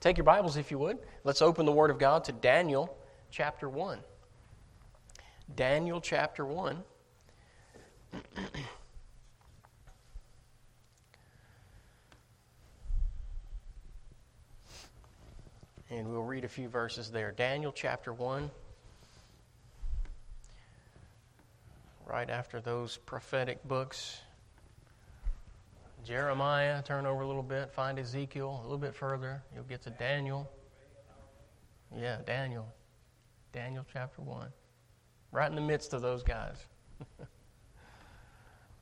Take your Bibles, if you would. Let's open the Word of God to Daniel chapter 1. Daniel chapter 1. and we'll read a few verses there. Daniel chapter 1. Right after those prophetic books. Jeremiah, turn over a little bit, find Ezekiel a little bit further. You'll get to Daniel. Yeah, Daniel. Daniel chapter 1. Right in the midst of those guys.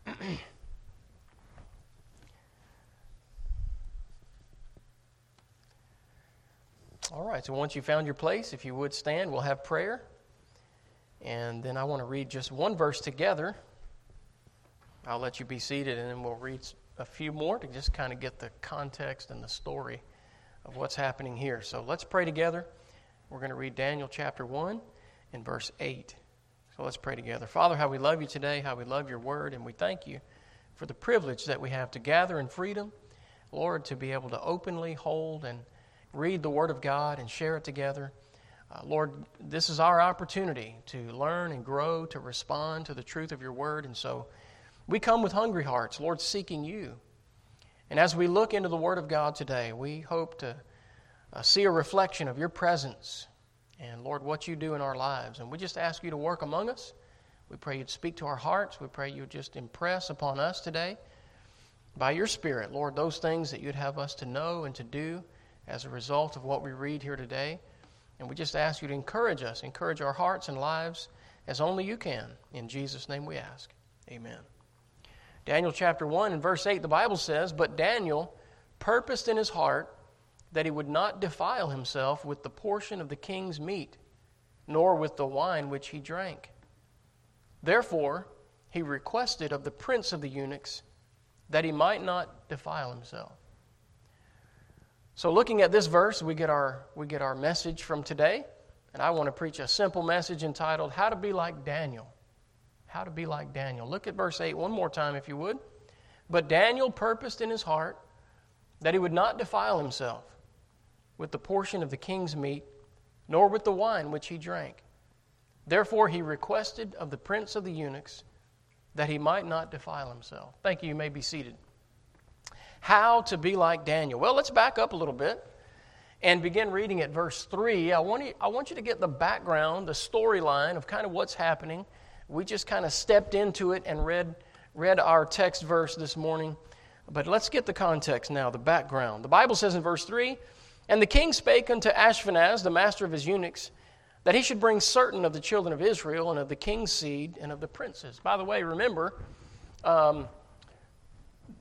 All right, so once you found your place, if you would stand, we'll have prayer. And then I want to read just one verse together. I'll let you be seated and then we'll read a few more to just kind of get the context and the story of what's happening here. So let's pray together. We're going to read Daniel chapter 1 and verse 8. So let's pray together. Father, how we love you today, how we love your word, and we thank you for the privilege that we have to gather in freedom. Lord, to be able to openly hold and read the word of God and share it together. Uh, Lord, this is our opportunity to learn and grow, to respond to the truth of your word. And so we come with hungry hearts, Lord, seeking you. And as we look into the Word of God today, we hope to uh, see a reflection of your presence and, Lord, what you do in our lives. And we just ask you to work among us. We pray you'd speak to our hearts. We pray you'd just impress upon us today by your Spirit, Lord, those things that you'd have us to know and to do as a result of what we read here today. And we just ask you to encourage us, encourage our hearts and lives as only you can. In Jesus' name we ask. Amen. Daniel chapter 1 and verse 8, the Bible says, But Daniel purposed in his heart that he would not defile himself with the portion of the king's meat, nor with the wine which he drank. Therefore, he requested of the prince of the eunuchs that he might not defile himself. So, looking at this verse, we get our, we get our message from today. And I want to preach a simple message entitled, How to Be Like Daniel how to be like Daniel. Look at verse 8 one more time, if you would. But Daniel purposed in his heart that he would not defile himself with the portion of the king's meat, nor with the wine which he drank. Therefore, he requested of the prince of the eunuchs that he might not defile himself. Thank you. You may be seated. How to be like Daniel. Well, let's back up a little bit and begin reading at verse 3. I want you, I want you to get the background, the storyline of kind of what's happening we just kind of stepped into it and read, read our text verse this morning. But let's get the context now, the background. The Bible says in verse 3 And the king spake unto Ashpenaz, the master of his eunuchs, that he should bring certain of the children of Israel and of the king's seed and of the princes. By the way, remember, um,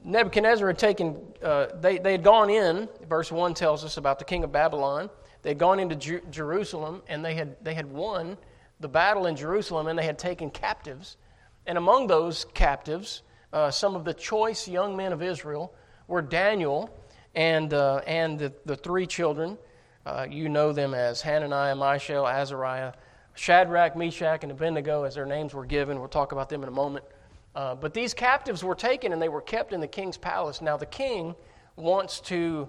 Nebuchadnezzar had taken, uh, they, they had gone in, verse 1 tells us about the king of Babylon. They had gone into Jer- Jerusalem and they had, they had won the battle in Jerusalem and they had taken captives. And among those captives, uh, some of the choice young men of Israel were Daniel and, uh, and the, the three children. Uh, you know them as Hananiah, Mishael, Azariah, Shadrach, Meshach, and Abednego, as their names were given. We'll talk about them in a moment. Uh, but these captives were taken and they were kept in the king's palace. Now, the king wants to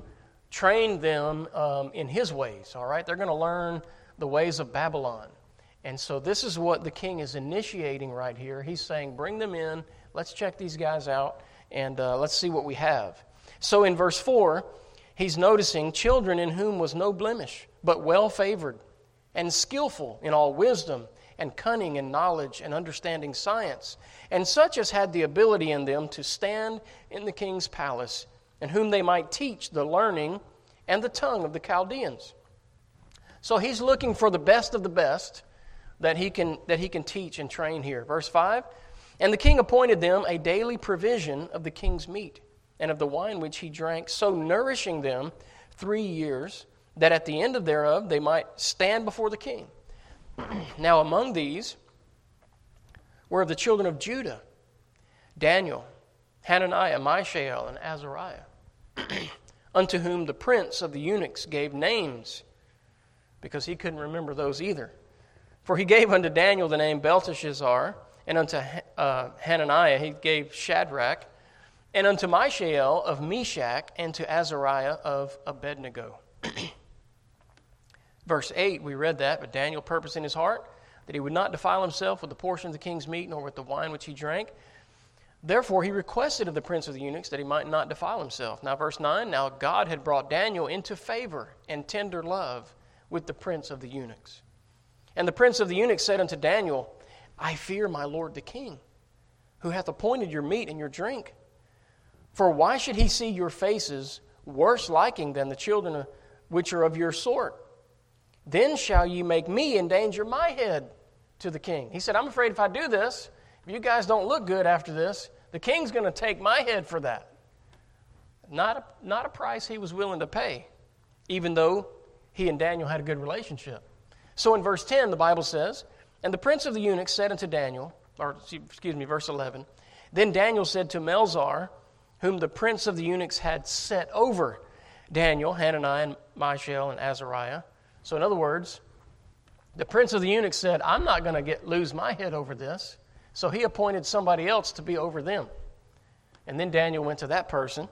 train them um, in his ways, all right? They're going to learn the ways of Babylon. And so this is what the king is initiating right here. He's saying, Bring them in, let's check these guys out, and uh, let's see what we have. So in verse 4, he's noticing children in whom was no blemish, but well favored, and skillful in all wisdom, and cunning in knowledge, and understanding science, and such as had the ability in them to stand in the king's palace, and whom they might teach the learning and the tongue of the Chaldeans. So he's looking for the best of the best that he can, that he can teach and train here. Verse 5 And the king appointed them a daily provision of the king's meat and of the wine which he drank, so nourishing them three years, that at the end of thereof they might stand before the king. now, among these were of the children of Judah Daniel, Hananiah, Mishael, and Azariah, unto whom the prince of the eunuchs gave names, because he couldn't remember those either. For he gave unto Daniel the name Belteshazzar, and unto uh, Hananiah he gave Shadrach, and unto Mishael of Meshach, and to Azariah of Abednego. Verse 8, we read that, but Daniel purposed in his heart that he would not defile himself with the portion of the king's meat, nor with the wine which he drank. Therefore, he requested of the prince of the eunuchs that he might not defile himself. Now, verse 9 Now God had brought Daniel into favor and tender love with the prince of the eunuchs. And the prince of the eunuchs said unto Daniel, I fear my lord the king, who hath appointed your meat and your drink. For why should he see your faces worse liking than the children which are of your sort? Then shall ye make me endanger my head to the king. He said, I'm afraid if I do this, if you guys don't look good after this, the king's going to take my head for that. Not a, not a price he was willing to pay, even though he and Daniel had a good relationship. So in verse 10, the Bible says, And the prince of the eunuchs said unto Daniel, or excuse me, verse 11, Then Daniel said to Melzar, whom the prince of the eunuchs had set over Daniel, Hananiah, and Mishael, and Azariah. So in other words, the prince of the eunuchs said, I'm not going to lose my head over this. So he appointed somebody else to be over them. And then Daniel went to that person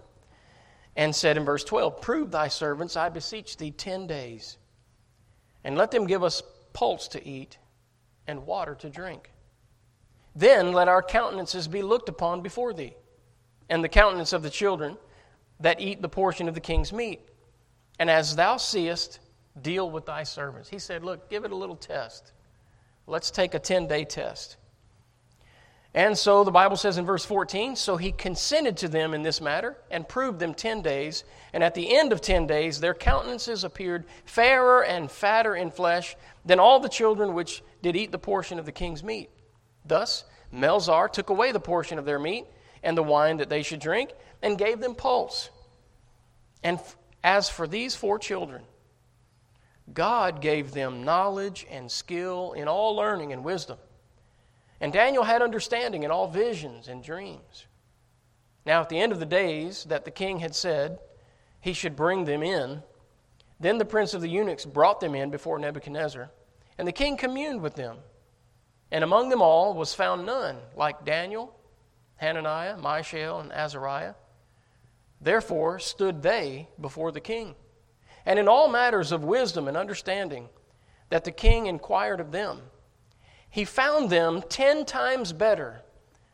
and said in verse 12, Prove thy servants, I beseech thee, ten days and let them give us pulse to eat and water to drink. Then let our countenances be looked upon before thee, and the countenance of the children that eat the portion of the king's meat. And as thou seest, deal with thy servants. He said, Look, give it a little test. Let's take a 10 day test. And so the Bible says in verse 14, so he consented to them in this matter and proved them 10 days. And at the end of 10 days, their countenances appeared fairer and fatter in flesh than all the children which did eat the portion of the king's meat. Thus, Melzar took away the portion of their meat and the wine that they should drink and gave them pulse. And as for these four children, God gave them knowledge and skill in all learning and wisdom. And Daniel had understanding in all visions and dreams. Now, at the end of the days that the king had said he should bring them in, then the prince of the eunuchs brought them in before Nebuchadnezzar, and the king communed with them. And among them all was found none like Daniel, Hananiah, Mishael, and Azariah. Therefore stood they before the king. And in all matters of wisdom and understanding, that the king inquired of them, he found them ten times better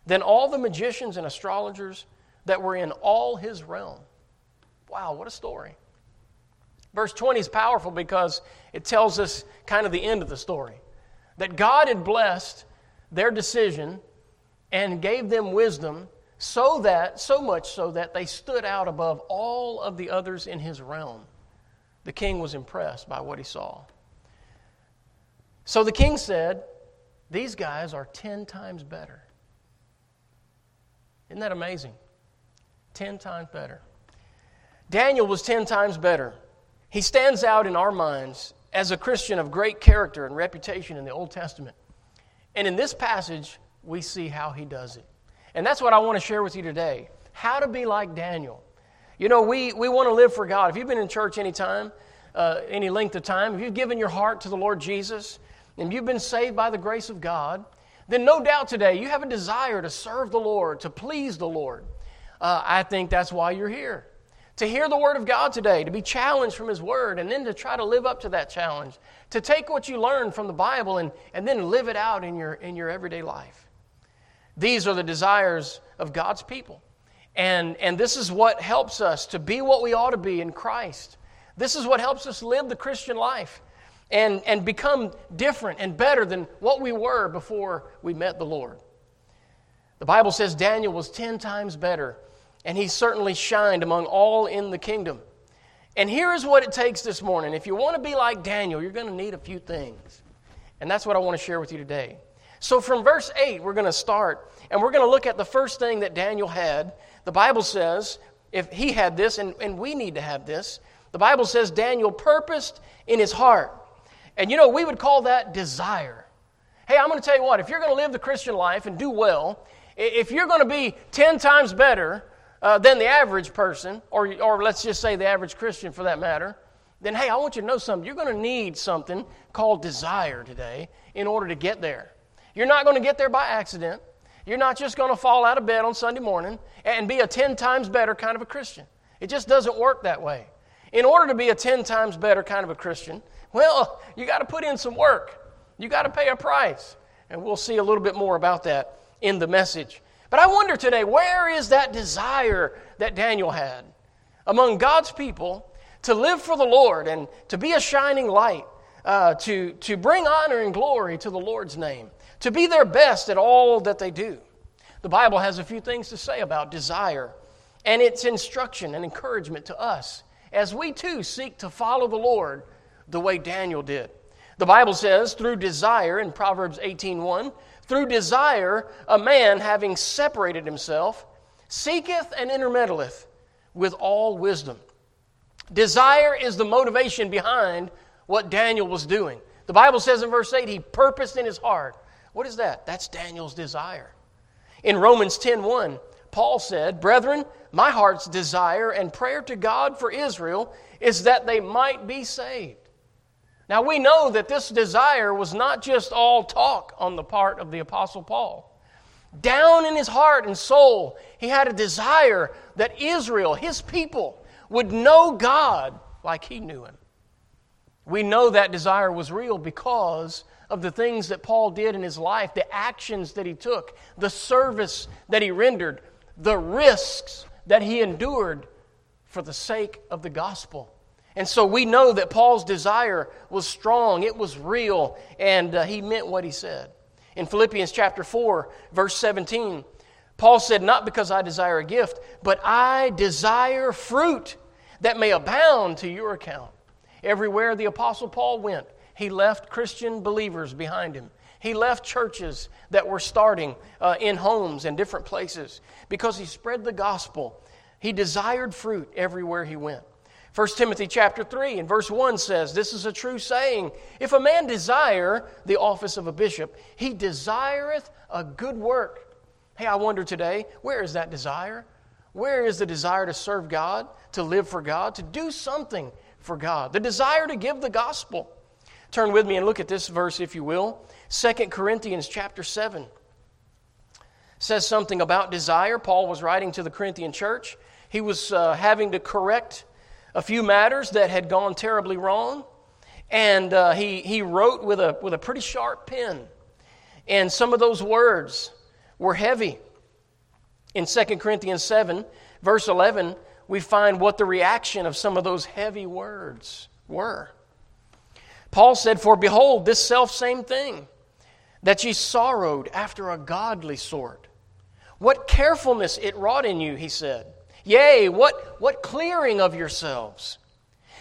than all the magicians and astrologers that were in all his realm. Wow, what a story. Verse 20 is powerful because it tells us kind of the end of the story. That God had blessed their decision and gave them wisdom so that, so much so that they stood out above all of the others in his realm. The king was impressed by what he saw. So the king said, these guys are 10 times better. Isn't that amazing? 10 times better. Daniel was 10 times better. He stands out in our minds as a Christian of great character and reputation in the Old Testament. And in this passage, we see how he does it. And that's what I want to share with you today how to be like Daniel. You know, we, we want to live for God. If you've been in church any time, uh, any length of time, if you've given your heart to the Lord Jesus, and you've been saved by the grace of God, then no doubt today you have a desire to serve the Lord, to please the Lord. Uh, I think that's why you're here. To hear the Word of God today, to be challenged from His Word, and then to try to live up to that challenge. To take what you learned from the Bible and, and then live it out in your, in your everyday life. These are the desires of God's people. And, and this is what helps us to be what we ought to be in Christ. This is what helps us live the Christian life and, and become different and better than what we were before we met the Lord. The Bible says Daniel was 10 times better, and he certainly shined among all in the kingdom. And here is what it takes this morning. If you want to be like Daniel, you're going to need a few things. And that's what I want to share with you today. So, from verse 8, we're going to start, and we're going to look at the first thing that Daniel had. The Bible says, if he had this, and, and we need to have this, the Bible says Daniel purposed in his heart and you know, we would call that desire. Hey, I'm going to tell you what, if you're going to live the Christian life and do well, if you're going to be 10 times better uh, than the average person, or, or let's just say the average Christian for that matter, then hey, I want you to know something. You're going to need something called desire today in order to get there. You're not going to get there by accident. You're not just going to fall out of bed on Sunday morning and be a 10 times better kind of a Christian. It just doesn't work that way. In order to be a 10 times better kind of a Christian, well, you got to put in some work. You got to pay a price. And we'll see a little bit more about that in the message. But I wonder today, where is that desire that Daniel had among God's people to live for the Lord and to be a shining light, uh, to, to bring honor and glory to the Lord's name, to be their best at all that they do? The Bible has a few things to say about desire and its instruction and encouragement to us as we too seek to follow the Lord the way Daniel did. The Bible says, through desire in Proverbs 18:1, through desire a man having separated himself seeketh and intermeddleth with all wisdom. Desire is the motivation behind what Daniel was doing. The Bible says in verse 8, he purposed in his heart. What is that? That's Daniel's desire. In Romans 10:1, Paul said, Brethren, my heart's desire and prayer to God for Israel is that they might be saved. Now we know that this desire was not just all talk on the part of the Apostle Paul. Down in his heart and soul, he had a desire that Israel, his people, would know God like he knew him. We know that desire was real because of the things that Paul did in his life, the actions that he took, the service that he rendered, the risks that he endured for the sake of the gospel. And so we know that Paul's desire was strong, it was real, and uh, he meant what he said. In Philippians chapter 4, verse 17, Paul said, Not because I desire a gift, but I desire fruit that may abound to your account. Everywhere the Apostle Paul went, he left Christian believers behind him. He left churches that were starting uh, in homes and different places because he spread the gospel. He desired fruit everywhere he went. 1 Timothy chapter 3 and verse 1 says, This is a true saying. If a man desire the office of a bishop, he desireth a good work. Hey, I wonder today, where is that desire? Where is the desire to serve God, to live for God, to do something for God? The desire to give the gospel. Turn with me and look at this verse, if you will. 2 Corinthians chapter 7 says something about desire. Paul was writing to the Corinthian church. He was uh, having to correct a few matters that had gone terribly wrong. And uh, he, he wrote with a, with a pretty sharp pen. And some of those words were heavy. In 2 Corinthians 7, verse 11, we find what the reaction of some of those heavy words were. Paul said, For behold, this self same thing that ye sorrowed after a godly sort. What carefulness it wrought in you, he said. Yea, what, what clearing of yourselves.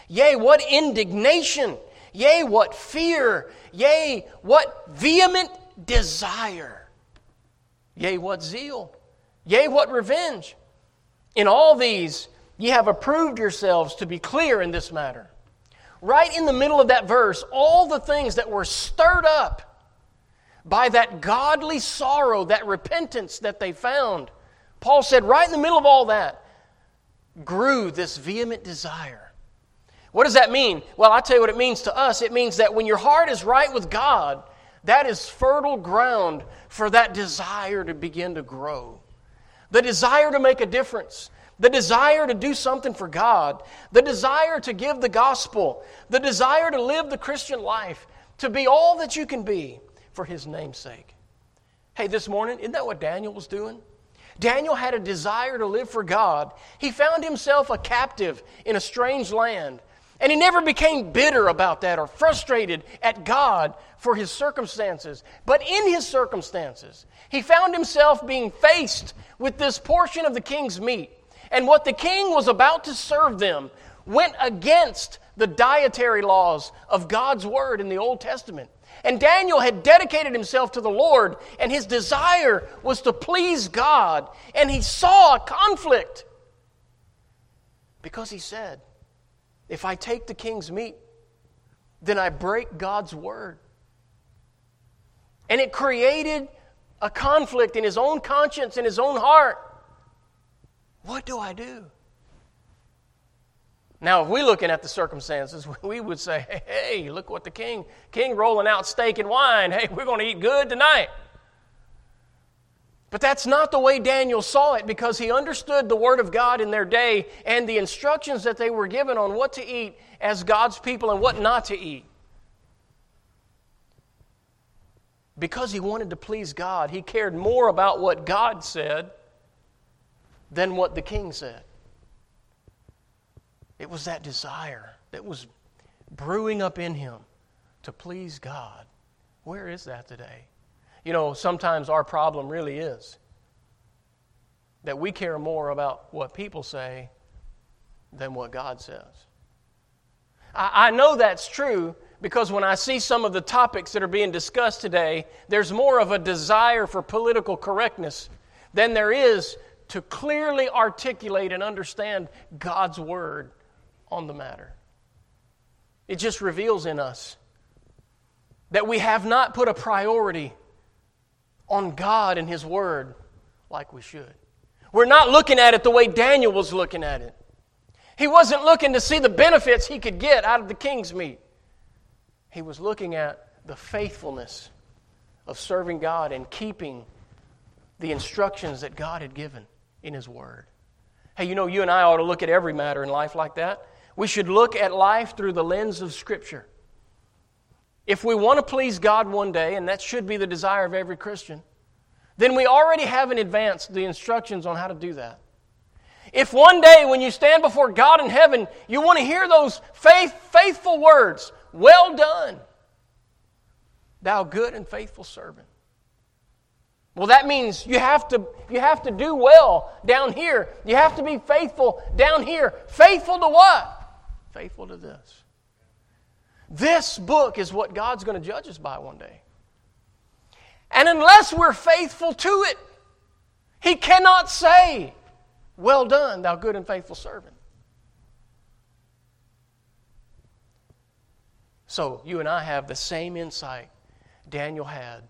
Yea, what indignation. Yea, what fear. Yea, what vehement desire. Yea, what zeal. Yea, what revenge. In all these, ye have approved yourselves to be clear in this matter. Right in the middle of that verse, all the things that were stirred up by that godly sorrow, that repentance that they found. Paul said, right in the middle of all that, grew this vehement desire. What does that mean? Well, I'll tell you what it means to us. It means that when your heart is right with God, that is fertile ground for that desire to begin to grow. The desire to make a difference, the desire to do something for God, the desire to give the gospel, the desire to live the Christian life, to be all that you can be for his name's sake. Hey, this morning, isn't that what Daniel was doing? Daniel had a desire to live for God. He found himself a captive in a strange land. And he never became bitter about that or frustrated at God for his circumstances. But in his circumstances, he found himself being faced with this portion of the king's meat. And what the king was about to serve them went against the dietary laws of God's word in the Old Testament. And Daniel had dedicated himself to the Lord, and his desire was to please God. And he saw a conflict because he said, If I take the king's meat, then I break God's word. And it created a conflict in his own conscience, in his own heart. What do I do? Now, if we're looking at the circumstances, we would say, hey, look what the king, king rolling out steak and wine. Hey, we're going to eat good tonight. But that's not the way Daniel saw it because he understood the Word of God in their day and the instructions that they were given on what to eat as God's people and what not to eat. Because he wanted to please God, he cared more about what God said than what the king said. It was that desire that was brewing up in him to please God. Where is that today? You know, sometimes our problem really is that we care more about what people say than what God says. I, I know that's true because when I see some of the topics that are being discussed today, there's more of a desire for political correctness than there is to clearly articulate and understand God's word on the matter. It just reveals in us that we have not put a priority on God and His Word like we should. We're not looking at it the way Daniel was looking at it. He wasn't looking to see the benefits he could get out of the king's meat. He was looking at the faithfulness of serving God and keeping the instructions that God had given in His Word. Hey, you know, you and I ought to look at every matter in life like that. We should look at life through the lens of Scripture. If we want to please God one day, and that should be the desire of every Christian, then we already have in advance the instructions on how to do that. If one day when you stand before God in heaven, you want to hear those faith, faithful words, well done, thou good and faithful servant. Well, that means you have to, you have to do well down here. You have to be faithful down here. Faithful to what? Faithful to this. This book is what God's going to judge us by one day. And unless we're faithful to it, He cannot say, Well done, thou good and faithful servant. So, you and I have the same insight Daniel had,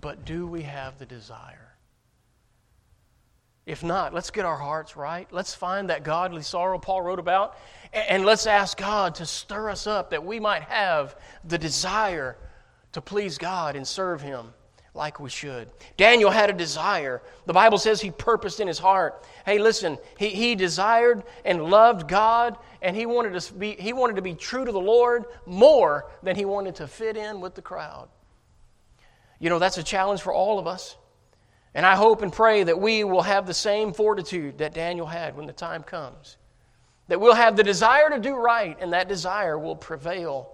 but do we have the desire? If not, let's get our hearts right. Let's find that godly sorrow Paul wrote about, and let's ask God to stir us up that we might have the desire to please God and serve Him like we should. Daniel had a desire. The Bible says he purposed in his heart. Hey, listen, he, he desired and loved God, and he wanted, to be, he wanted to be true to the Lord more than he wanted to fit in with the crowd. You know, that's a challenge for all of us. And I hope and pray that we will have the same fortitude that Daniel had when the time comes. That we'll have the desire to do right, and that desire will prevail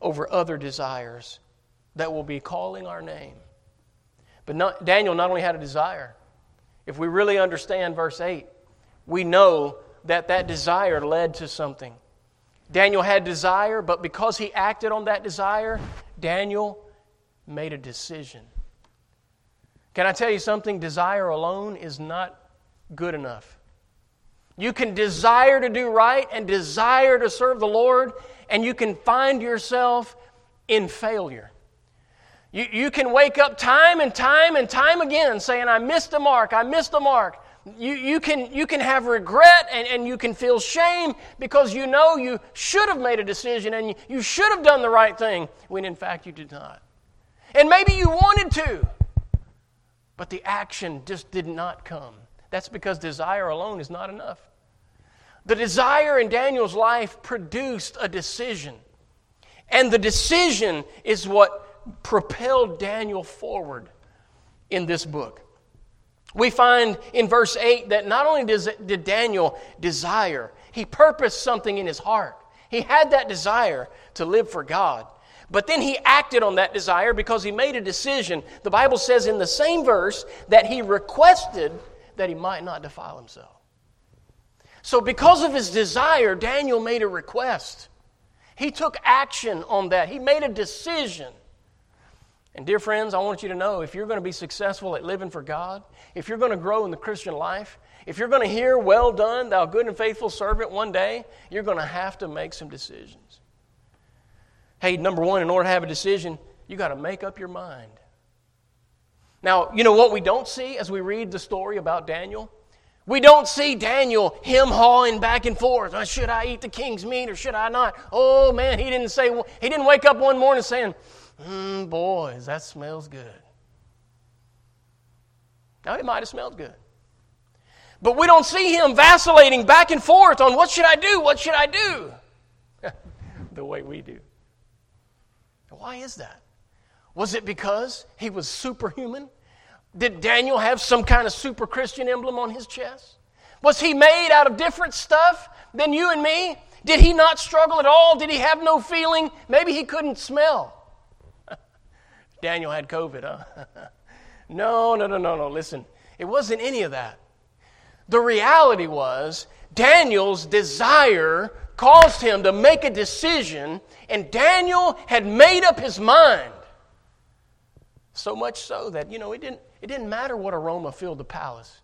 over other desires that will be calling our name. But not, Daniel not only had a desire, if we really understand verse 8, we know that that desire led to something. Daniel had desire, but because he acted on that desire, Daniel made a decision. Can I tell you something? Desire alone is not good enough. You can desire to do right and desire to serve the Lord, and you can find yourself in failure. You, you can wake up time and time and time again saying, I missed the mark, I missed the mark. You, you, can, you can have regret and, and you can feel shame because you know you should have made a decision and you, you should have done the right thing when in fact you did not. And maybe you wanted to, but the action just did not come. That's because desire alone is not enough. The desire in Daniel's life produced a decision. And the decision is what propelled Daniel forward in this book. We find in verse 8 that not only did Daniel desire, he purposed something in his heart. He had that desire to live for God. But then he acted on that desire because he made a decision. The Bible says in the same verse that he requested that he might not defile himself. So, because of his desire, Daniel made a request. He took action on that, he made a decision. And, dear friends, I want you to know if you're going to be successful at living for God, if you're going to grow in the Christian life, if you're going to hear, Well done, thou good and faithful servant, one day, you're going to have to make some decisions. Hey, number one, in order to have a decision, you got to make up your mind. Now, you know what we don't see as we read the story about Daniel? We don't see Daniel him hawing back and forth. Oh, should I eat the king's meat or should I not? Oh man, he didn't say he didn't wake up one morning saying, mm, "Boys, that smells good." Now, it might have smelled good. But we don't see him vacillating back and forth on what should I do? What should I do? the way we do. Why is that? Was it because he was superhuman? Did Daniel have some kind of super Christian emblem on his chest? Was he made out of different stuff than you and me? Did he not struggle at all? Did he have no feeling? Maybe he couldn't smell. Daniel had COVID, huh? no, no, no, no, no. Listen, it wasn't any of that. The reality was Daniel's desire caused him to make a decision, and Daniel had made up his mind. So much so that, you know, it didn't, it didn't matter what aroma filled the palace.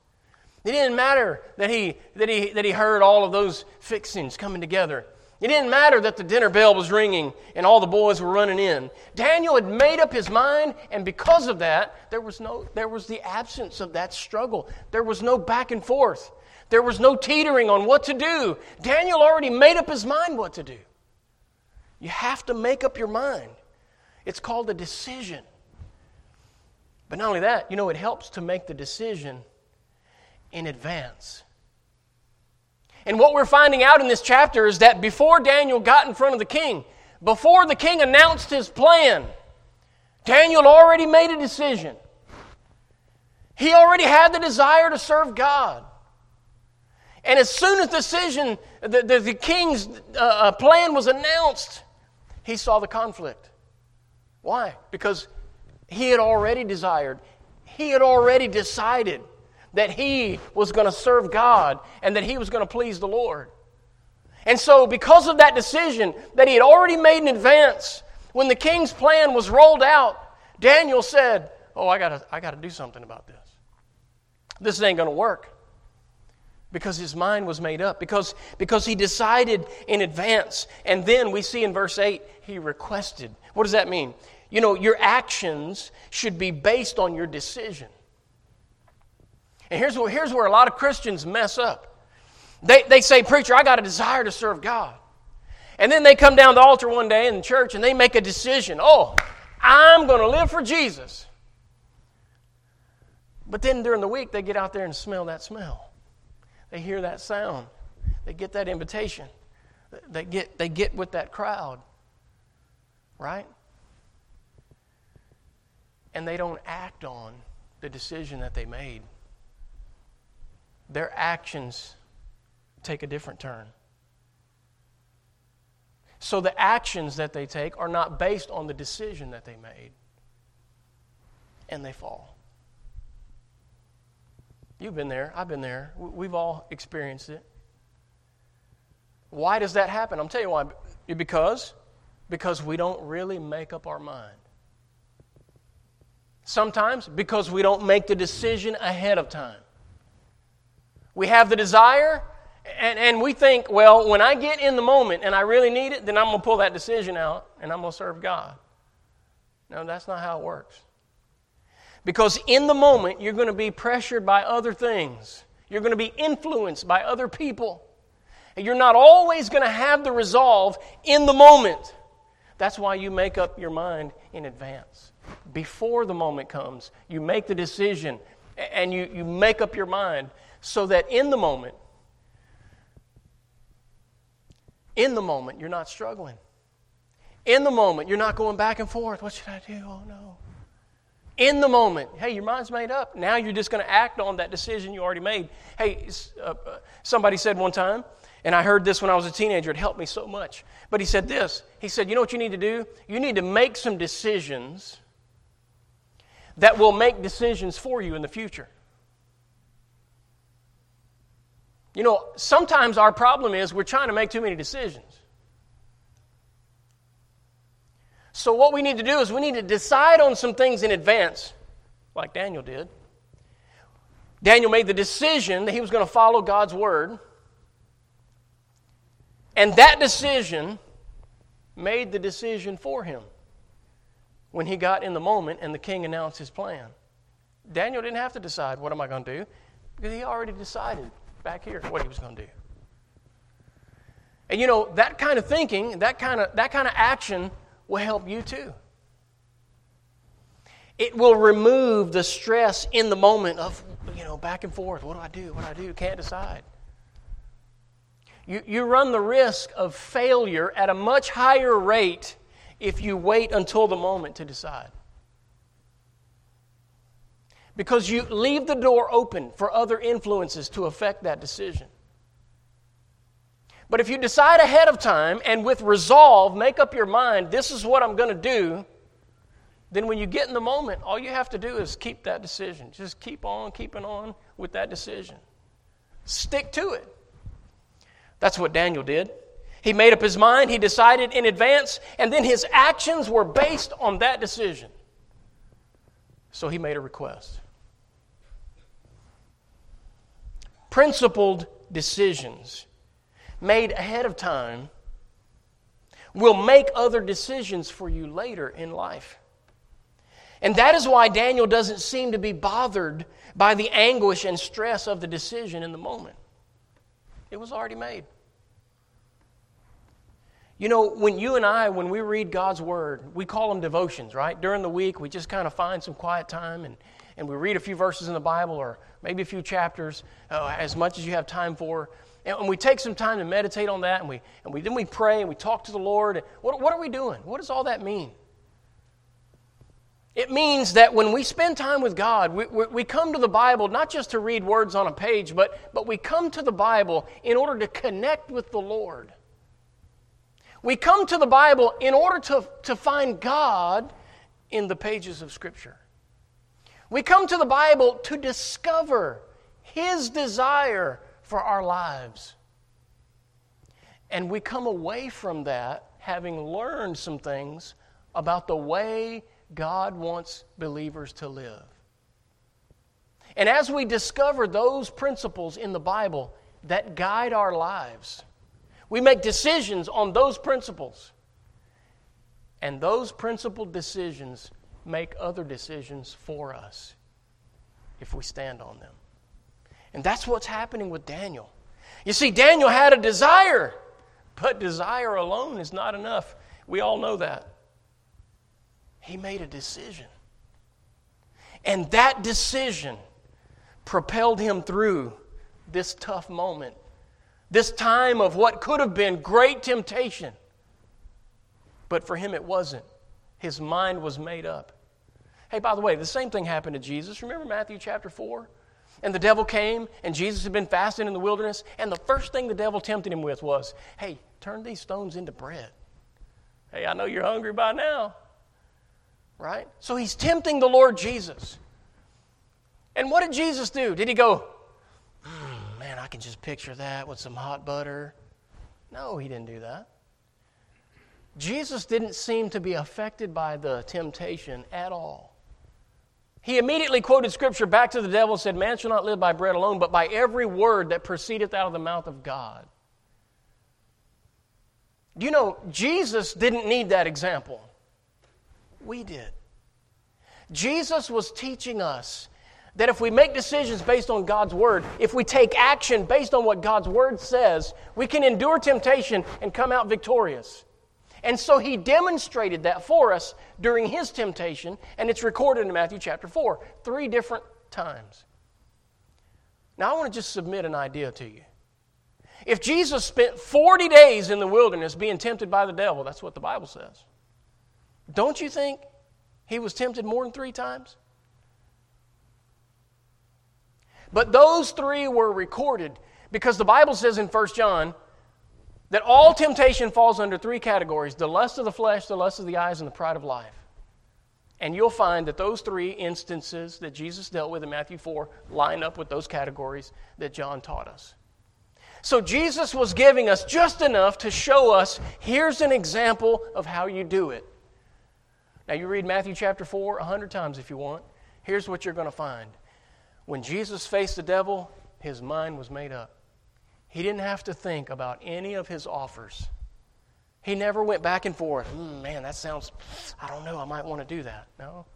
It didn't matter that he, that, he, that he heard all of those fixings coming together. It didn't matter that the dinner bell was ringing and all the boys were running in. Daniel had made up his mind, and because of that, there was, no, there was the absence of that struggle. There was no back and forth. There was no teetering on what to do. Daniel already made up his mind what to do. You have to make up your mind. It's called a decision. But not only that, you know, it helps to make the decision in advance. And what we're finding out in this chapter is that before Daniel got in front of the king, before the king announced his plan, Daniel already made a decision. He already had the desire to serve God. And as soon as the decision, the, the, the king's uh, uh, plan was announced, he saw the conflict. Why? Because he had already desired, he had already decided that he was going to serve God and that he was going to please the Lord. And so, because of that decision that he had already made in advance, when the king's plan was rolled out, Daniel said, Oh, I got I gotta do something about this. This ain't going to work. Because his mind was made up, because, because he decided in advance. And then we see in verse 8, he requested. What does that mean? You know, your actions should be based on your decision. And here's where, here's where a lot of Christians mess up. They, they say, Preacher, I got a desire to serve God. And then they come down the altar one day in the church and they make a decision. Oh, I'm going to live for Jesus. But then during the week, they get out there and smell that smell. They hear that sound. They get that invitation. They get, they get with that crowd. Right? And they don't act on the decision that they made their actions take a different turn. So the actions that they take are not based on the decision that they made, and they fall. You've been there, I've been there, we've all experienced it. Why does that happen? I'm telling you why. Because because we don't really make up our mind. Sometimes because we don't make the decision ahead of time. We have the desire, and, and we think, well, when I get in the moment and I really need it, then I'm going to pull that decision out and I'm going to serve God. No, that's not how it works. Because in the moment, you're going to be pressured by other things, you're going to be influenced by other people. And you're not always going to have the resolve in the moment. That's why you make up your mind in advance. Before the moment comes, you make the decision and you, you make up your mind so that in the moment, in the moment, you're not struggling. In the moment, you're not going back and forth. What should I do? Oh, no. In the moment, hey, your mind's made up. Now you're just going to act on that decision you already made. Hey, uh, uh, somebody said one time, and I heard this when I was a teenager, it helped me so much. But he said this He said, You know what you need to do? You need to make some decisions that will make decisions for you in the future. You know, sometimes our problem is we're trying to make too many decisions. So, what we need to do is we need to decide on some things in advance, like Daniel did. Daniel made the decision that he was going to follow God's word. And that decision made the decision for him when he got in the moment and the king announced his plan. Daniel didn't have to decide, what am I going to do? Because he already decided back here what he was going to do. And you know, that kind of thinking, that kind of, that kind of action will help you too. It will remove the stress in the moment of you know, back and forth. What do I do? What do I do? Can't decide. You, you run the risk of failure at a much higher rate if you wait until the moment to decide. Because you leave the door open for other influences to affect that decision. But if you decide ahead of time and with resolve, make up your mind, this is what I'm going to do, then when you get in the moment, all you have to do is keep that decision. Just keep on keeping on with that decision. Stick to it. That's what Daniel did. He made up his mind, he decided in advance, and then his actions were based on that decision. So he made a request. Principled decisions made ahead of time will make other decisions for you later in life. And that is why Daniel doesn't seem to be bothered by the anguish and stress of the decision in the moment. It was already made. You know, when you and I, when we read God's Word, we call them devotions, right? During the week, we just kind of find some quiet time and, and we read a few verses in the Bible or maybe a few chapters, uh, as much as you have time for. And we take some time to meditate on that, and, we, and we, then we pray and we talk to the Lord. What, what are we doing? What does all that mean? It means that when we spend time with God, we, we, we, come to the Bible not just to read words on a page, but, but we come to the Bible in order to connect with the Lord. We come to the Bible in order to, to find God in the pages of Scripture. We come to the Bible to discover His desire for our lives. And we come away from that having learned some things about the way God wants believers to live. And as we discover those principles in the Bible that guide our lives, we make decisions on those principles. And those principled decisions make other decisions for us if we stand on them. And that's what's happening with Daniel. You see, Daniel had a desire, but desire alone is not enough. We all know that. He made a decision. And that decision propelled him through this tough moment this time of what could have been great temptation. But for him, it wasn't. His mind was made up. Hey, by the way, the same thing happened to Jesus. Remember Matthew chapter 4? And the devil came, and Jesus had been fasting in the wilderness, and the first thing the devil tempted him with was, Hey, turn these stones into bread. Hey, I know you're hungry by now. Right? So he's tempting the Lord Jesus. And what did Jesus do? Did he go, I can just picture that with some hot butter. No, he didn't do that. Jesus didn't seem to be affected by the temptation at all. He immediately quoted scripture back to the devil said, Man shall not live by bread alone, but by every word that proceedeth out of the mouth of God. Do you know, Jesus didn't need that example. We did. Jesus was teaching us that if we make decisions based on God's Word, if we take action based on what God's Word says, we can endure temptation and come out victorious. And so he demonstrated that for us during his temptation, and it's recorded in Matthew chapter 4, three different times. Now, I want to just submit an idea to you. If Jesus spent 40 days in the wilderness being tempted by the devil, that's what the Bible says, don't you think he was tempted more than three times? But those three were recorded because the Bible says in 1 John that all temptation falls under three categories the lust of the flesh, the lust of the eyes, and the pride of life. And you'll find that those three instances that Jesus dealt with in Matthew 4 line up with those categories that John taught us. So Jesus was giving us just enough to show us here's an example of how you do it. Now, you read Matthew chapter 4 a hundred times if you want. Here's what you're going to find when Jesus faced the devil, his mind was made up. He didn't have to think about any of his offers. He never went back and forth. Mm, man, that sounds, I don't know, I might want to do that. No.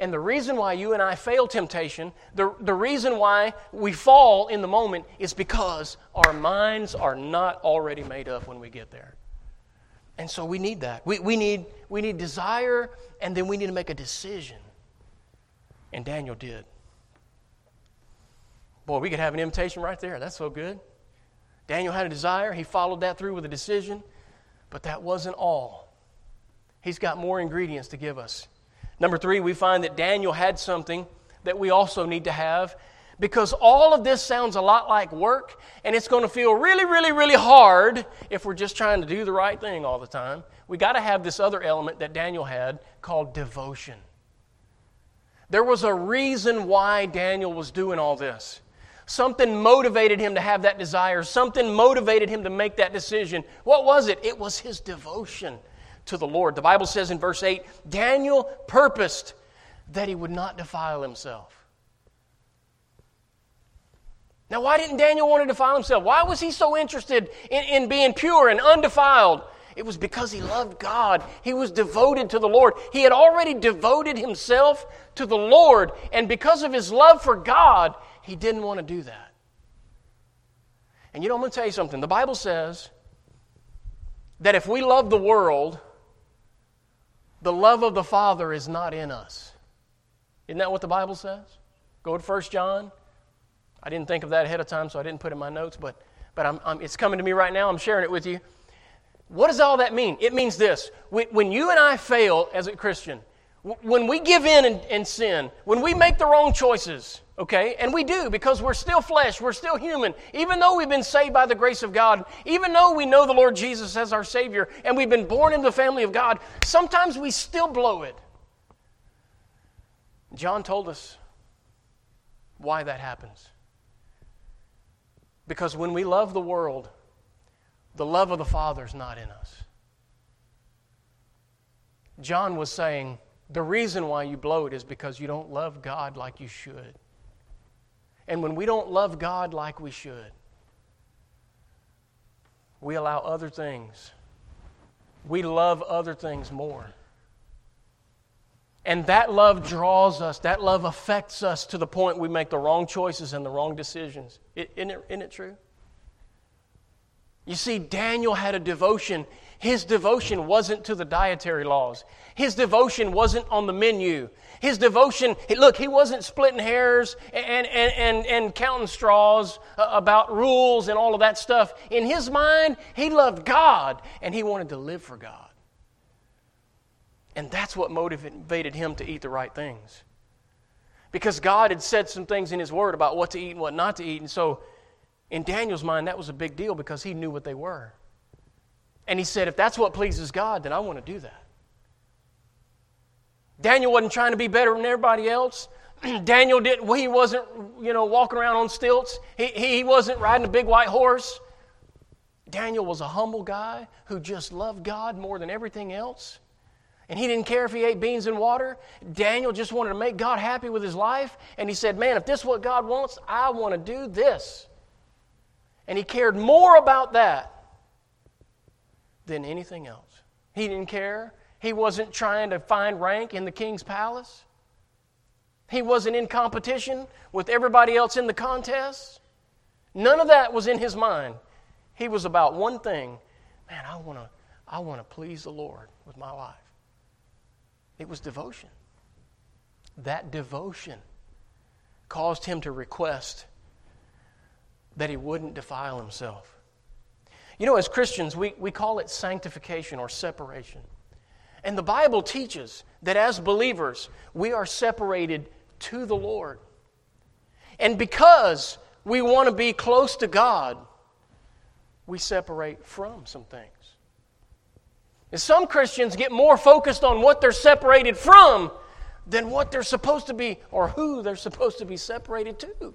And the reason why you and I fail temptation, the, the reason why we fall in the moment is because our minds are not already made up when we get there. And so we need that. We, we, need, we need desire, and then we need to make a decision. And Daniel did. Boy, we could have an invitation right there. That's so good. Daniel had a desire, he followed that through with a decision, but that wasn't all. He's got more ingredients to give us. Number three, we find that Daniel had something that we also need to have because all of this sounds a lot like work, and it's going to feel really, really, really hard if we're just trying to do the right thing all the time. We got to have this other element that Daniel had called devotion. There was a reason why Daniel was doing all this. Something motivated him to have that desire. Something motivated him to make that decision. What was it? It was his devotion to the Lord. The Bible says in verse 8 Daniel purposed that he would not defile himself. Now, why didn't Daniel want to defile himself? Why was he so interested in, in being pure and undefiled? It was because he loved God. He was devoted to the Lord. He had already devoted himself to the Lord, and because of his love for God, he didn't want to do that. And you know, I'm going to tell you something. The Bible says that if we love the world, the love of the Father is not in us. Isn't that what the Bible says? Go to 1 John. I didn't think of that ahead of time, so I didn't put it in my notes, but, but I'm, I'm, it's coming to me right now. I'm sharing it with you. What does all that mean? It means this when you and I fail as a Christian, when we give in and, and, sin, when we make the wrong choices, okay, and we do because we're still flesh, we're still human, even though we've been saved by the grace of God, even though we know the Lord Jesus as our Savior, and we've been born into the family of God, sometimes we still blow it. John told us why that happens. Because when we love the world, the love of the Father is not in us. John was saying, the reason why you blow it is because you don't love God like you should. And when we don't love God like we should, we allow other things. We love other things more. And that love draws us, that love affects us to the point we make the wrong choices and the wrong decisions. Isn't it, isn't it true? You see, Daniel had a devotion. His devotion wasn't to the dietary laws. His devotion wasn't on the menu. His devotion, look, he wasn't splitting hairs and, and, and, and counting straws uh, about rules and all of that stuff. In his mind, he loved God and he wanted to live for God. And that's what motivated him to eat the right things. Because God had said some things in his word about what to eat and what not to eat. And so, in Daniel's mind, that was a big deal because he knew what they were. And he said, if that's what pleases God, then I want to do that. Daniel wasn't trying to be better than everybody else. Daniel didn't, he wasn't, you know, walking around on stilts. He, he wasn't riding a big white horse. Daniel was a humble guy who just loved God more than everything else. And he didn't care if he ate beans and water. Daniel just wanted to make God happy with his life. And he said, Man, if this is what God wants, I want to do this. And he cared more about that than anything else. He didn't care he wasn't trying to find rank in the king's palace. He wasn't in competition with everybody else in the contest. None of that was in his mind. He was about one thing man, I want to I want to please the Lord with my life. It was devotion. That devotion caused him to request that he wouldn't defile himself. You know, as Christians, we, we call it sanctification or separation. And the Bible teaches that as believers, we are separated to the Lord. And because we want to be close to God, we separate from some things. And some Christians get more focused on what they're separated from than what they're supposed to be or who they're supposed to be separated to.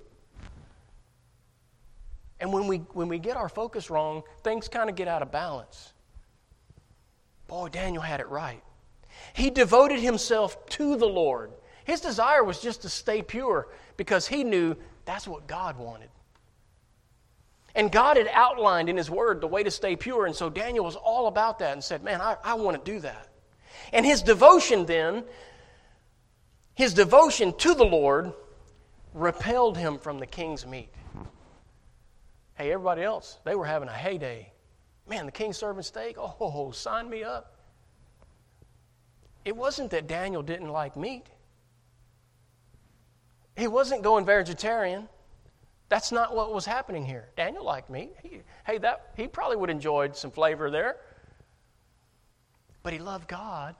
And when we, when we get our focus wrong, things kind of get out of balance. Boy, Daniel had it right. He devoted himself to the Lord. His desire was just to stay pure because he knew that's what God wanted. And God had outlined in His Word the way to stay pure, and so Daniel was all about that and said, Man, I, I want to do that. And his devotion then, his devotion to the Lord, repelled him from the king's meat. Hey, everybody else, they were having a heyday. Man, the king's serving steak? Oh, sign me up. It wasn't that Daniel didn't like meat. He wasn't going vegetarian. That's not what was happening here. Daniel liked meat. He, hey, that he probably would have enjoyed some flavor there. But he loved God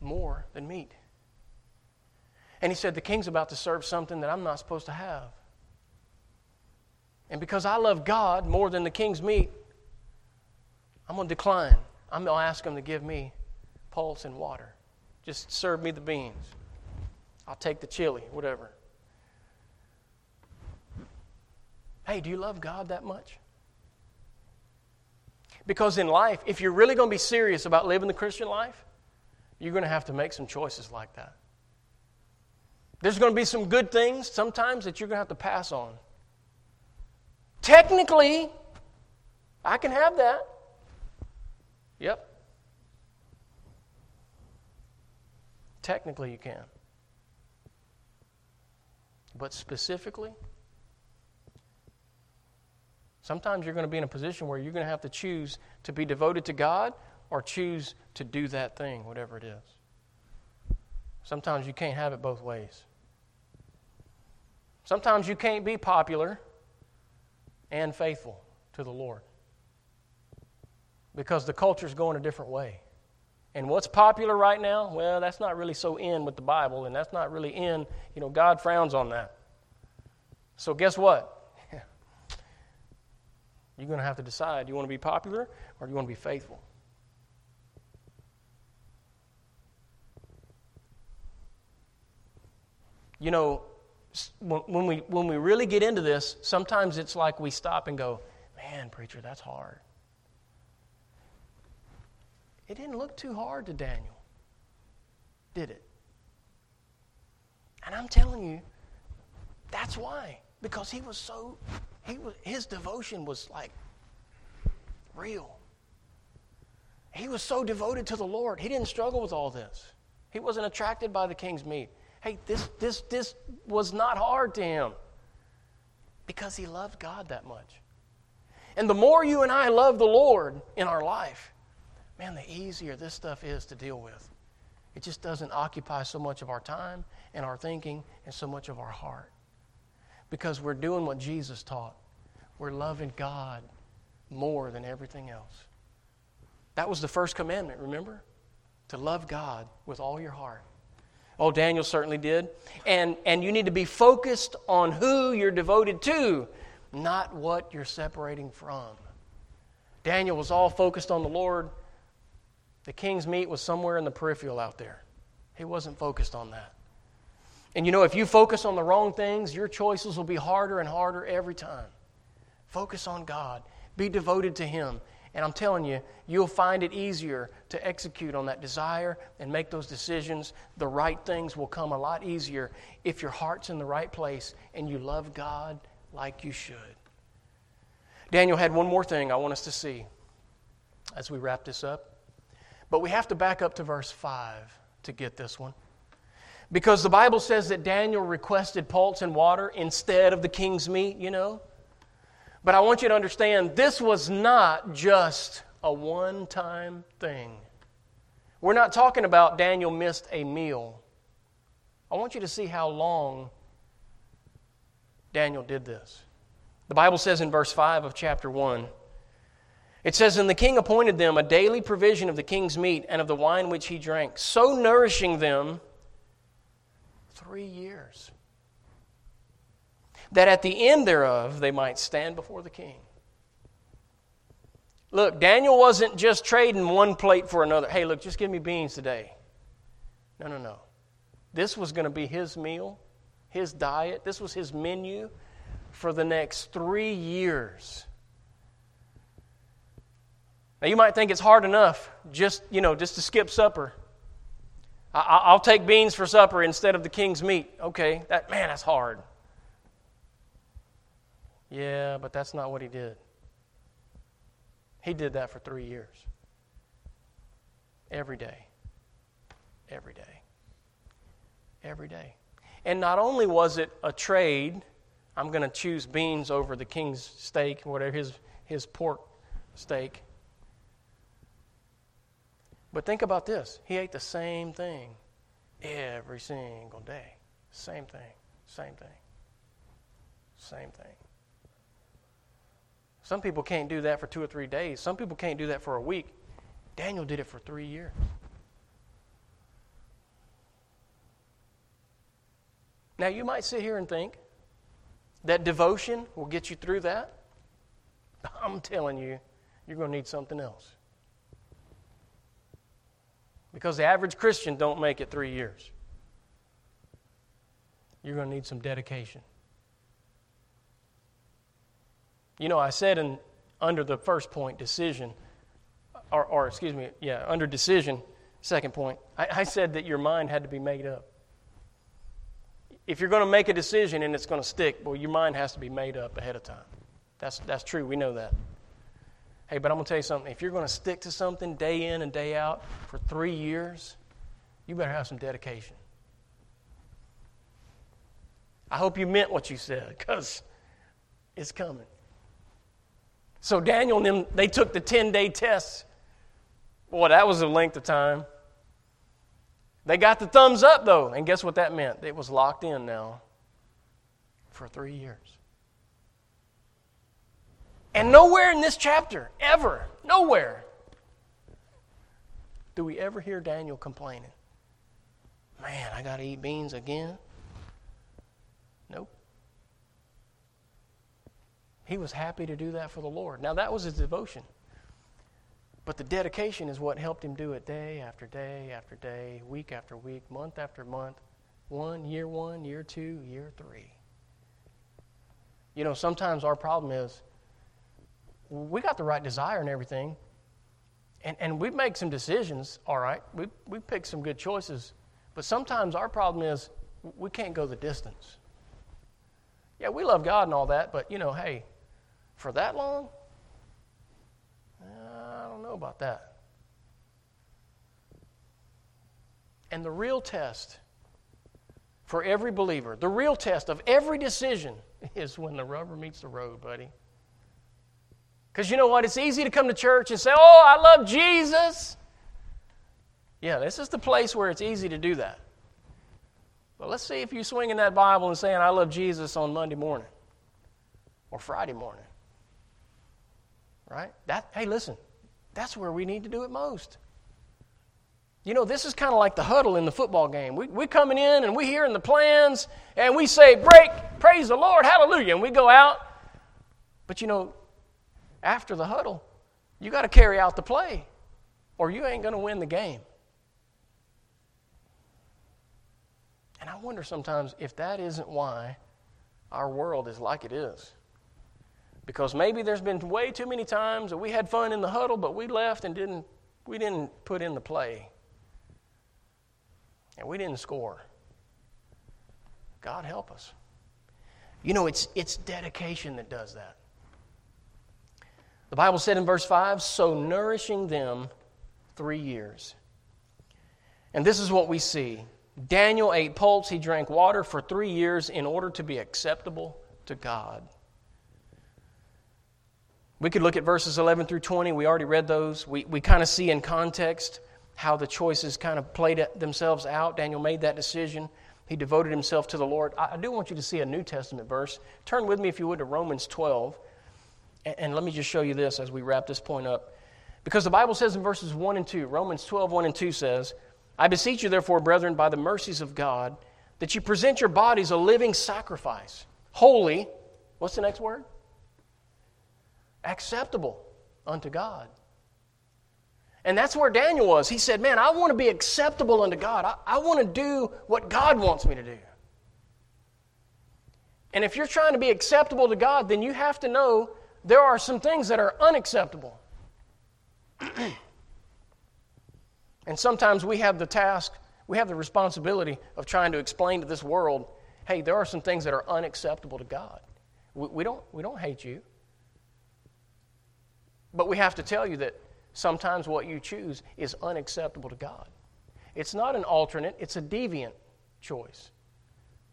more than meat. And he said, The king's about to serve something that I'm not supposed to have. And because I love God more than the king's meat, I'm going to decline. I'm going to ask him to give me pulse and water. Just serve me the beans. I'll take the chili, whatever. Hey, do you love God that much? Because in life, if you're really going to be serious about living the Christian life, you're going to have to make some choices like that. There's going to be some good things sometimes that you're going to have to pass on. Technically, I can have that. Yep. Technically, you can. But specifically, sometimes you're going to be in a position where you're going to have to choose to be devoted to God or choose to do that thing, whatever it is. Sometimes you can't have it both ways. Sometimes you can't be popular and faithful to the Lord because the culture's going a different way. And what's popular right now? Well, that's not really so in with the Bible, and that's not really in, you know, God frowns on that. So, guess what? You're going to have to decide do you want to be popular or do you want to be faithful? You know, when we, when we really get into this, sometimes it's like we stop and go, man, preacher, that's hard. It didn't look too hard to Daniel, did it? And I'm telling you, that's why. Because he was so, he was, his devotion was like real. He was so devoted to the Lord. He didn't struggle with all this. He wasn't attracted by the king's meat. Hey, this, this, this was not hard to him because he loved God that much. And the more you and I love the Lord in our life, man, the easier this stuff is to deal with. It just doesn't occupy so much of our time and our thinking and so much of our heart because we're doing what Jesus taught. We're loving God more than everything else. That was the first commandment, remember? To love God with all your heart Oh, Daniel certainly did. And, and you need to be focused on who you're devoted to, not what you're separating from. Daniel was all focused on the Lord. The king's meat was somewhere in the peripheral out there. He wasn't focused on that. And you know, if you focus on the wrong things, your choices will be harder and harder every time. Focus on God, be devoted to Him, and I'm telling you, you'll find it easier to execute on that desire and make those decisions. The right things will come a lot easier if your heart's in the right place and you love God like you should. Daniel had one more thing I want us to see as we wrap this up. But we have to back up to verse 5 to get this one. Because the Bible says that Daniel requested pulse and water instead of the king's meat, you know. But I want you to understand this was not just a one time thing. We're not talking about Daniel missed a meal. I want you to see how long Daniel did this. The Bible says in verse 5 of chapter 1 it says, And the king appointed them a daily provision of the king's meat and of the wine which he drank, so nourishing them three years that at the end thereof they might stand before the king. Look, Daniel wasn't just trading one plate for another. Hey, look, just give me beans today. No, no, no. This was going to be his meal, his diet. This was his menu for the next three years. Now, you might think it's hard enough just, you know, just to skip supper. I, will take beans for supper instead of the king's meat. Okay, that man, that's hard. Yeah, but that's not what he did. He did that for three years. Every day. Every day. Every day. And not only was it a trade, I'm going to choose beans over the king's steak, whatever his, his pork steak. But think about this he ate the same thing every single day. Same thing, same thing, same thing. Some people can't do that for two or three days. Some people can't do that for a week. Daniel did it for three years. Now, you might sit here and think that devotion will get you through that. I'm telling you, you're going to need something else. Because the average Christian don't make it three years. You're going to need some dedication. You know, I said in under the first point, decision, or, or excuse me, yeah, under decision, second point, I, I said that your mind had to be made up. If you're going to make a decision and it's going to stick, well, your mind has to be made up ahead of time. That's, that's true. We know that. Hey, but I'm going to tell you something. If you're going to stick to something day in and day out for three years, you better have some dedication. I hope you meant what you said because it's coming. So Daniel and them, they took the 10 day test. Boy, that was a length of time. They got the thumbs up, though. And guess what that meant? It was locked in now for three years. And nowhere in this chapter, ever, nowhere, do we ever hear Daniel complaining. Man, I got to eat beans again. Nope. He was happy to do that for the Lord. Now, that was his devotion. But the dedication is what helped him do it day after day after day, week after week, month after month, one, year one, year two, year three. You know, sometimes our problem is we got the right desire and everything, and, and we make some decisions, all right. We, we pick some good choices, but sometimes our problem is we can't go the distance. Yeah, we love God and all that, but you know, hey, for that long? I don't know about that. And the real test for every believer, the real test of every decision is when the rubber meets the road, buddy. Because you know what? It's easy to come to church and say, Oh, I love Jesus. Yeah, this is the place where it's easy to do that. But let's see if you swing in that Bible and saying, I love Jesus on Monday morning or Friday morning. Right? That hey, listen, that's where we need to do it most. You know, this is kind of like the huddle in the football game. We, we're coming in and we're hearing the plans and we say, break, praise the Lord, hallelujah, and we go out. But you know, after the huddle, you got to carry out the play or you ain't going to win the game. And I wonder sometimes if that isn't why our world is like it is. Because maybe there's been way too many times that we had fun in the huddle, but we left and didn't, we didn't put in the play. And we didn't score. God help us. You know, it's, it's dedication that does that. The Bible said in verse 5 so nourishing them three years. And this is what we see Daniel ate pulse, he drank water for three years in order to be acceptable to God. We could look at verses 11 through 20. We already read those. We, we kind of see in context how the choices kind of played themselves out. Daniel made that decision. He devoted himself to the Lord. I, I do want you to see a New Testament verse. Turn with me, if you would, to Romans 12. And, and let me just show you this as we wrap this point up. Because the Bible says in verses 1 and 2, Romans 12, 1 and 2 says, I beseech you, therefore, brethren, by the mercies of God, that you present your bodies a living sacrifice, holy. What's the next word? Acceptable unto God. And that's where Daniel was. He said, Man, I want to be acceptable unto God. I, I want to do what God wants me to do. And if you're trying to be acceptable to God, then you have to know there are some things that are unacceptable. and sometimes we have the task, we have the responsibility of trying to explain to this world hey, there are some things that are unacceptable to God. We, we don't, we don't hate you. But we have to tell you that sometimes what you choose is unacceptable to God. It's not an alternate, it's a deviant choice.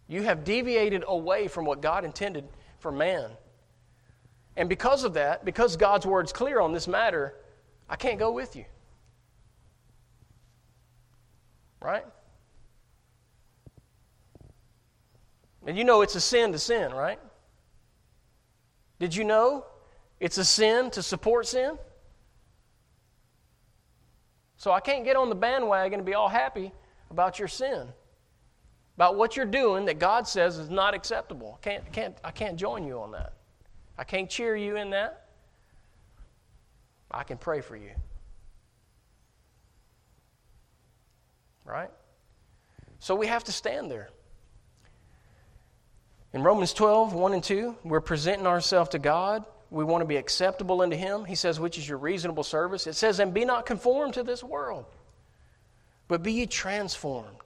You have deviated away from what God intended for man. And because of that, because God's word's clear on this matter, I can't go with you. Right? And you know it's a sin to sin, right? Did you know It's a sin to support sin. So I can't get on the bandwagon and be all happy about your sin, about what you're doing that God says is not acceptable. I can't, can't, I can't join you on that. I can't cheer you in that. I can pray for you. Right? So we have to stand there. In Romans 12, 1 and 2, we're presenting ourselves to God. We want to be acceptable unto Him. He says, which is your reasonable service. It says, and be not conformed to this world, but be ye transformed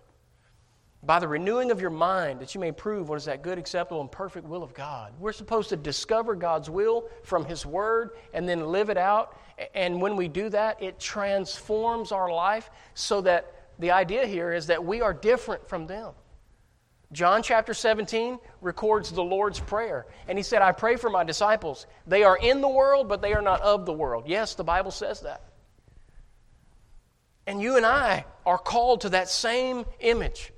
by the renewing of your mind, that you may prove what is that good, acceptable, and perfect will of God. We're supposed to discover God's will from His Word and then live it out. And when we do that, it transforms our life so that the idea here is that we are different from them. John chapter 17 records the Lord's Prayer. And he said, I pray for my disciples. They are in the world, but they are not of the world. Yes, the Bible says that. And you and I are called to that same image.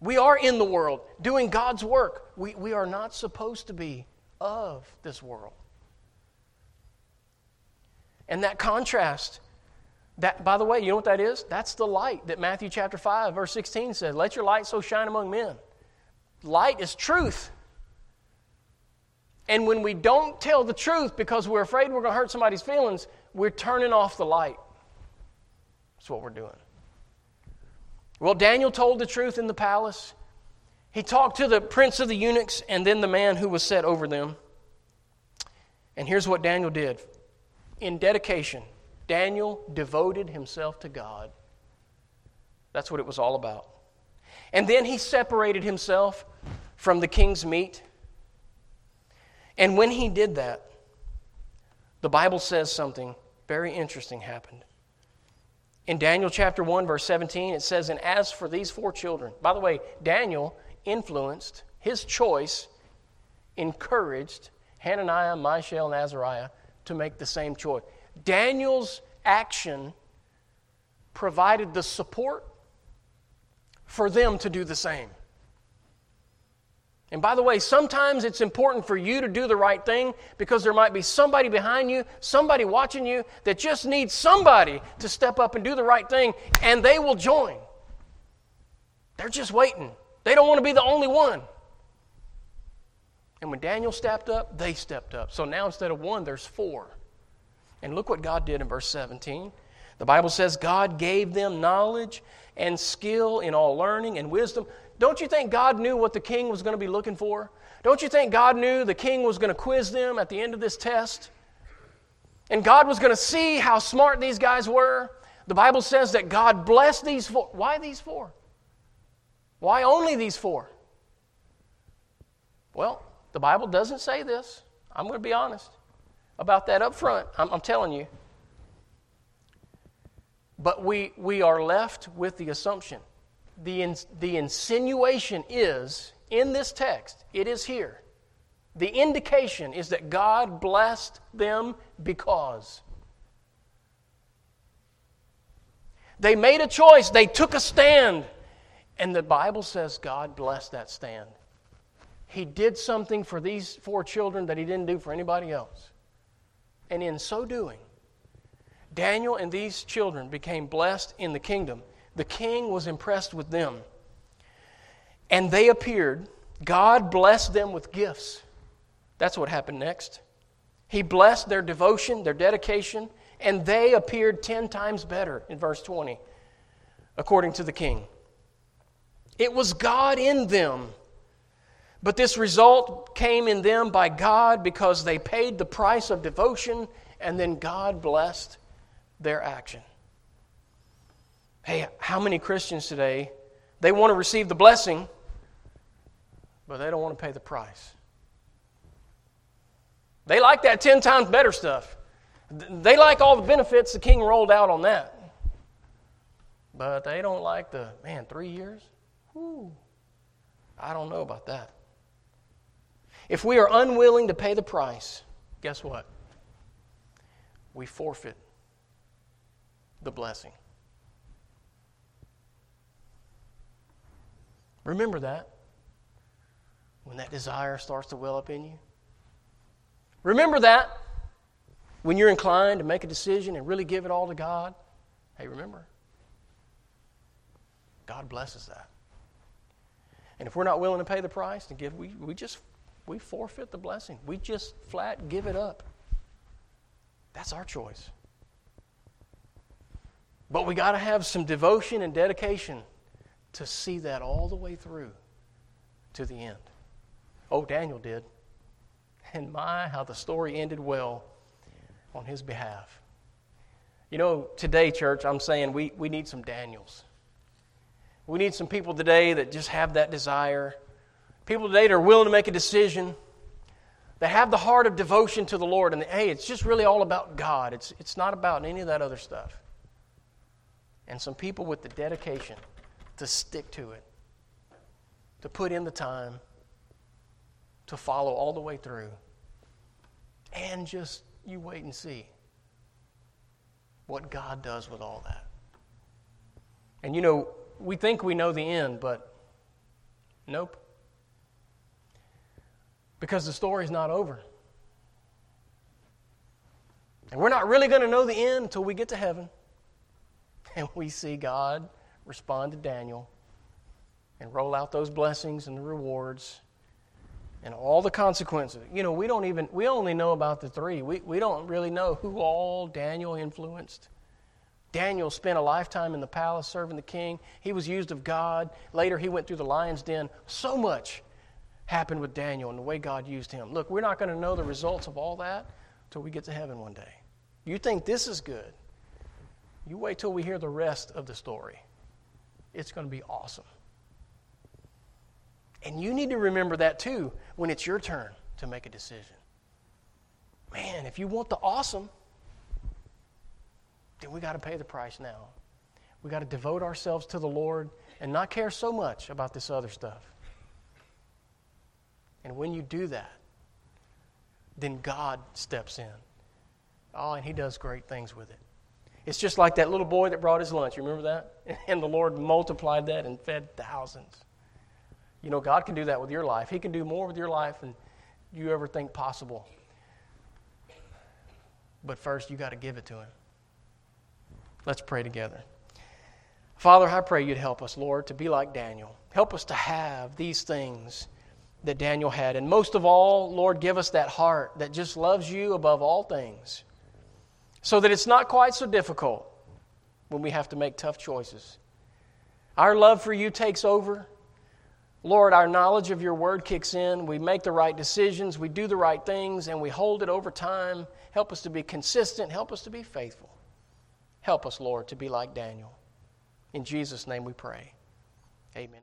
We are in the world doing God's work. We, we are not supposed to be of this world. And that contrast, that by the way, you know what that is? That's the light that Matthew chapter 5, verse 16 says, Let your light so shine among men. Light is truth. And when we don't tell the truth because we're afraid we're going to hurt somebody's feelings, we're turning off the light. That's what we're doing. Well, Daniel told the truth in the palace. He talked to the prince of the eunuchs and then the man who was set over them. And here's what Daniel did in dedication, Daniel devoted himself to God. That's what it was all about. And then he separated himself from the king's meat. And when he did that, the Bible says something very interesting happened. In Daniel chapter 1, verse 17, it says, And as for these four children, by the way, Daniel influenced, his choice encouraged Hananiah, Mishael, and Azariah to make the same choice. Daniel's action provided the support for them to do the same. And by the way, sometimes it's important for you to do the right thing because there might be somebody behind you, somebody watching you that just needs somebody to step up and do the right thing, and they will join. They're just waiting. They don't want to be the only one. And when Daniel stepped up, they stepped up. So now instead of one, there's four. And look what God did in verse 17. The Bible says God gave them knowledge and skill in all learning and wisdom. Don't you think God knew what the king was going to be looking for? Don't you think God knew the king was going to quiz them at the end of this test? And God was going to see how smart these guys were? The Bible says that God blessed these four. Why these four? Why only these four? Well, the Bible doesn't say this. I'm going to be honest about that up front. I'm, I'm telling you. But we, we are left with the assumption. The, in, the insinuation is in this text, it is here. The indication is that God blessed them because. They made a choice, they took a stand, and the Bible says God blessed that stand. He did something for these four children that he didn't do for anybody else. And in so doing, Daniel and these children became blessed in the kingdom. The king was impressed with them. And they appeared. God blessed them with gifts. That's what happened next. He blessed their devotion, their dedication, and they appeared 10 times better in verse 20, according to the king. It was God in them. But this result came in them by God because they paid the price of devotion, and then God blessed their action. Hey, how many Christians today, they want to receive the blessing, but they don't want to pay the price? They like that 10 times better stuff. They like all the benefits the king rolled out on that. But they don't like the, man, three years? Whew. I don't know about that. If we are unwilling to pay the price, guess what? We forfeit the blessing. Remember that when that desire starts to well up in you. Remember that when you're inclined to make a decision and really give it all to God, hey, remember, God blesses that. And if we're not willing to pay the price to give, we, we just we forfeit the blessing. We just flat give it up. That's our choice. But we got to have some devotion and dedication to see that all the way through to the end. Oh, Daniel did. And my, how the story ended well on his behalf. You know, today, church, I'm saying we, we need some Daniels. We need some people today that just have that desire. People today that are willing to make a decision. That have the heart of devotion to the Lord. And hey, it's just really all about God. It's, it's not about any of that other stuff. And some people with the dedication to stick to it, to put in the time, to follow all the way through. And just you wait and see what God does with all that. And you know, we think we know the end, but nope. Because the story's not over. And we're not really going to know the end until we get to heaven and we see God respond to Daniel and roll out those blessings and the rewards and all the consequences. You know, we don't even, we only know about the three. We, we don't really know who all Daniel influenced. Daniel spent a lifetime in the palace serving the king. He was used of God. Later, he went through the lion's den. So much happened with Daniel and the way God used him. Look, we're not going to know the results of all that until we get to heaven one day. You think this is good? You wait till we hear the rest of the story. It's going to be awesome. And you need to remember that too when it's your turn to make a decision. Man, if you want the awesome, then we got to pay the price now. We got to devote ourselves to the Lord and not care so much about this other stuff. And when you do that, then God steps in. Oh, and He does great things with it. It's just like that little boy that brought his lunch. You remember that? And the Lord multiplied that and fed thousands. You know, God can do that with your life. He can do more with your life than you ever think possible. But first, you got to give it to Him. Let's pray together. Father, I pray you'd help us, Lord, to be like Daniel. Help us to have these things that Daniel had. And most of all, Lord, give us that heart that just loves you above all things so that it's not quite so difficult when we have to make tough choices. Our love for you takes over. Lord, our knowledge of your word kicks in. We make the right decisions, we do the right things, and we hold it over time. Help us to be consistent, help us to be faithful. Help us, Lord, to be like Daniel. In Jesus' name we pray. Amen.